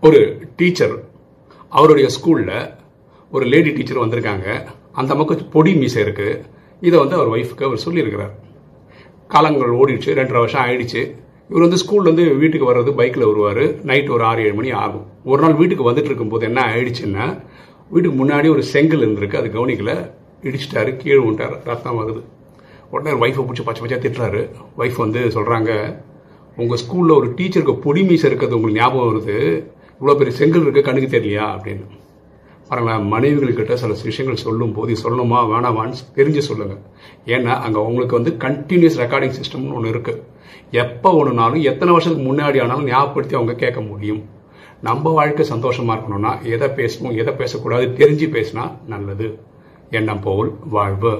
ஒரு டீச்சர் அவருடைய ஸ்கூலில் ஒரு லேடி டீச்சர் வந்திருக்காங்க. அந்த அம்மாவுக்கு பொடி மீசை இருக்குது இதை வந்து அவர் ஒய்ஃப்க்கு அவர் சொல்லியிருக்கிறார். காலங்கள் ஓடிடுச்சு. ரெண்டரை வருஷம் ஆயிடுச்சு. இவர் வந்து ஸ்கூல்லேருந்து வீட்டுக்கு வர்றது பைக்கில் வருவார். நைட் ஒரு ஆறு ஏழு மணி ஆகும். ஒரு நாள் வீட்டுக்கு வந்துட்டு இருக்கும்போது என்ன ஆயிடுச்சுன்னா வீட்டுக்கு முன்னாடி ஒரு செங்கல் இருந்திருக்கு. அது கவனிக்கல. இடிச்சிட்டாரு கீழே விட்டார். ரத்தம் வருது உடனே ஒய்ஃபை பிடிச்சி பச்சை பச்சையாக திட்டுறாரு. ஒய்ஃப் வந்து சொல்கிறாங்க உங்கள் ஸ்கூலில் ஒரு டீச்சருக்கு பொடி மீசை இருக்கிறது உங்களுக்கு ஞாபகம் வருது. இவ்வளோ பெரிய செங்கல் இருக்க கண்ணுக்கு தெரியலையா அப்படின்னு. பாருங்களேன் மனைவிகள்கிட்ட சில விஷயங்கள் சொல்லும் போது சொல்லணுமா வேணாமான்னு தெரிஞ்சு சொல்லுங்க. ஏன்னா அங்கே உங்களுக்கு வந்து கண்டினியூஸ் ரெக்கார்டிங் சிஸ்டம்னு ஒன்று இருக்கு. எப்போ ஒன்றுனாலும் எத்தனை வருஷத்துக்கு முன்னாடி ஆனாலும் ஞாபகப்படுத்தி அவங்க கேட்க முடியும். நம்ம வாழ்க்கை சந்தோஷமா இருக்கணும்னா எதை பேசணும் எதை பேசக்கூடாது தெரிஞ்சு பேசினா நல்லது. எண்ணம் போல் வாழ்வு.